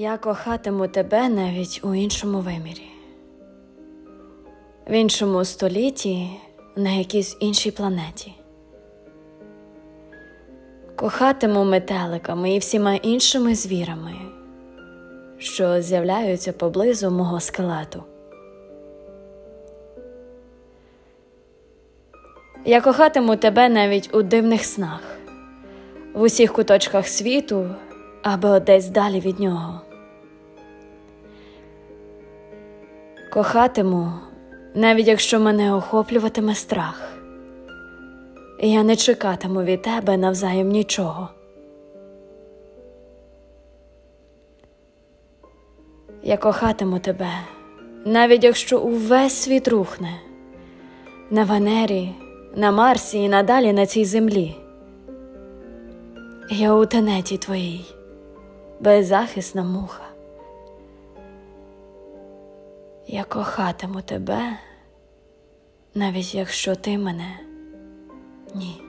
Я кохатиму тебе навіть у іншому вимірі, в іншому столітті, на якійсь іншій планеті. Кохатиму метеликами і всіма іншими звірами, що з'являються поблизу мого скелету. Я кохатиму тебе навіть у дивних снах, в усіх куточках світу або десь далі від нього. Кохатиму, навіть якщо мене охоплюватиме страх, я не чекатиму від тебе навзаєм нічого. Я кохатиму тебе, навіть якщо увесь світ рухне на Венері, на Марсі і надалі на цій землі. Я у тенеті твоїй, беззахисна муха. Я кохатиму тебе, навіть якщо ти мене ні.